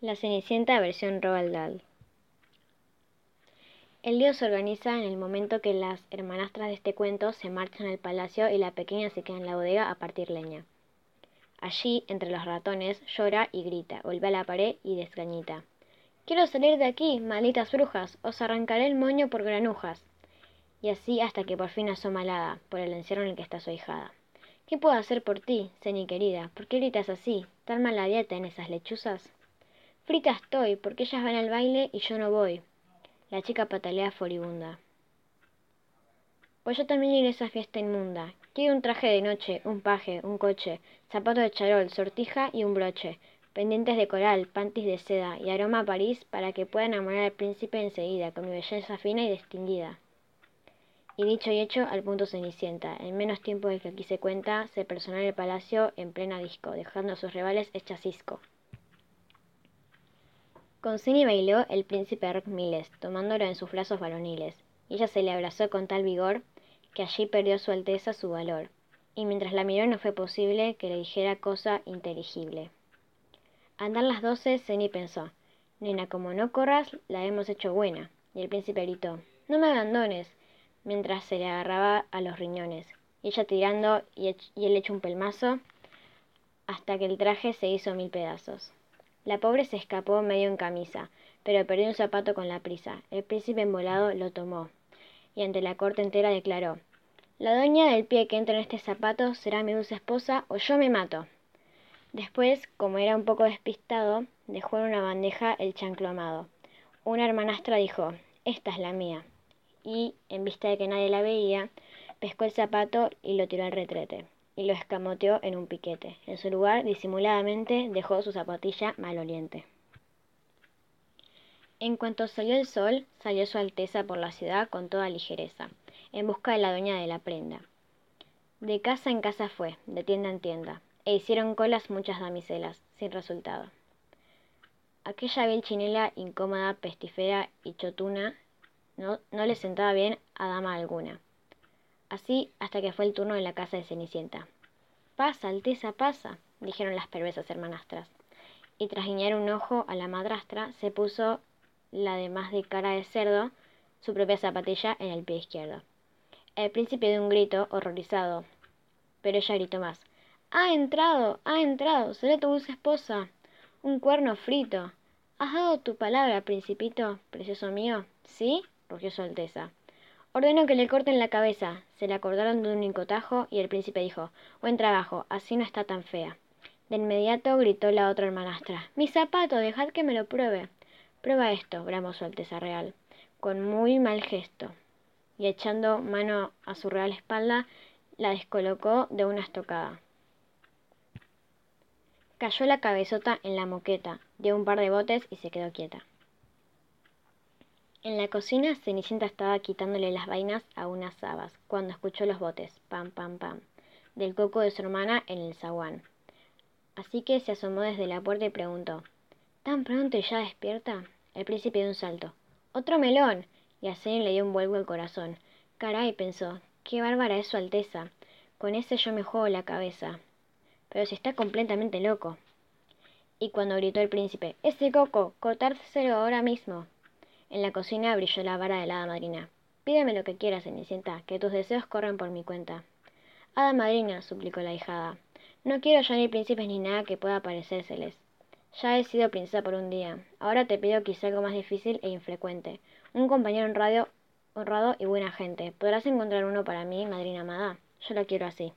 La Cenicienta versión Roald Dahl. El lío se organiza en el momento que las hermanastras de este cuento se marchan al palacio y la pequeña se queda en la bodega a partir leña. Allí, entre los ratones, llora y grita, vuelve a la pared y desgañita. Quiero salir de aquí, malditas brujas, os arrancaré el moño por granujas. Y así hasta que por fin asoma alada, por el encierro en el que está su hijada. ¿Qué puedo hacer por ti, Ceni querida? ¿Por qué gritas así? ¿Tan mala dieta en esas lechuzas? Frita estoy, porque ellas van al baile y yo no voy. La chica patalea furibunda. Pues yo también iré a esa fiesta inmunda. Quiero un traje de noche, un paje, un coche, zapato de charol, sortija y un broche, pendientes de coral, pantis de seda y aroma a París para que pueda enamorar al príncipe enseguida, con mi belleza fina y distinguida. Y dicho y hecho, al punto Cenicienta, en menos tiempo del que aquí se cuenta, se personó en el palacio en plena disco, dejando a sus rivales hechas cisco. Con Cini bailó el príncipe Miles, tomándolo en sus brazos varoniles, y ella se le abrazó con tal vigor que allí perdió su alteza su valor, y mientras la miró no fue posible que le dijera cosa inteligible. Andar las doce, Ceni pensó, nena, como no corras, la hemos hecho buena, y el príncipe gritó, no me abandones, mientras se le agarraba a los riñones, y ella tirando y, y él hecho un pelmazo, hasta que el traje se hizo mil pedazos. La pobre se escapó medio en camisa, pero perdió un zapato con la prisa. El príncipe envolado lo tomó, y ante la corte entera declaró La dueña del pie que entra en este zapato será mi dulce esposa o yo me mato. Después, como era un poco despistado, dejó en una bandeja el chanclo amado. Una hermanastra dijo Esta es la mía. Y, en vista de que nadie la veía, pescó el zapato y lo tiró al retrete y lo escamoteó en un piquete. En su lugar, disimuladamente, dejó su zapatilla maloliente. En cuanto salió el sol, salió su Alteza por la ciudad con toda ligereza, en busca de la dueña de la prenda. De casa en casa fue, de tienda en tienda, e hicieron colas muchas damiselas, sin resultado. Aquella vil chinela incómoda, pestifera y chotuna no, no le sentaba bien a dama alguna así hasta que fue el turno de la casa de Cenicienta. Pasa, Alteza, pasa, dijeron las perversas hermanastras. Y tras guiñar un ojo a la madrastra, se puso la de más de cara de cerdo, su propia zapatilla en el pie izquierdo. El príncipe dio un grito horrorizado, pero ella gritó más. Ha entrado, ha entrado, será tu dulce esposa. Un cuerno frito. ¿Has dado tu palabra, principito, precioso mío? ¿Sí? rugió su Alteza. Ordenó que le corten la cabeza. Se la acordaron de un incotajo y el príncipe dijo, Buen trabajo, así no está tan fea. De inmediato gritó la otra hermanastra, Mi zapato, dejad que me lo pruebe. Prueba esto, bramó su Alteza Real, con muy mal gesto. Y echando mano a su real espalda, la descolocó de una estocada. Cayó la cabezota en la moqueta, dio un par de botes y se quedó quieta. En la cocina, Cenicienta estaba quitándole las vainas a unas habas, cuando escuchó los botes, pam, pam, pam, del coco de su hermana en el zaguán. Así que se asomó desde la puerta y preguntó, ¿Tan pronto ya despierta? El príncipe dio un salto. ¡Otro melón! Y a Ceni le dio un vuelvo el corazón. Caray, pensó, qué bárbara es su Alteza. Con ese yo me juego la cabeza. Pero si está completamente loco. Y cuando gritó el príncipe, ¡Ese coco! ¡Cortárselo ahora mismo! En la cocina brilló la vara de la hada madrina. Pídeme lo que quieras, Cenicienta, que tus deseos corran por mi cuenta. Hada madrina, suplicó la hijada, no quiero ya ni príncipes ni nada que pueda parecérseles. Ya he sido princesa por un día. Ahora te pido quizá algo más difícil e infrecuente. Un compañero honrado, honrado y buena gente. ¿Podrás encontrar uno para mí, madrina amada? Yo lo quiero así.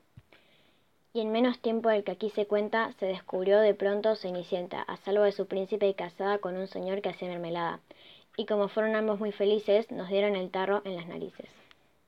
Y en menos tiempo del que aquí se cuenta, se descubrió de pronto Cenicienta, a salvo de su príncipe y casada con un señor que hacía mermelada y como fueron ambos muy felices, nos dieron el tarro en las narices.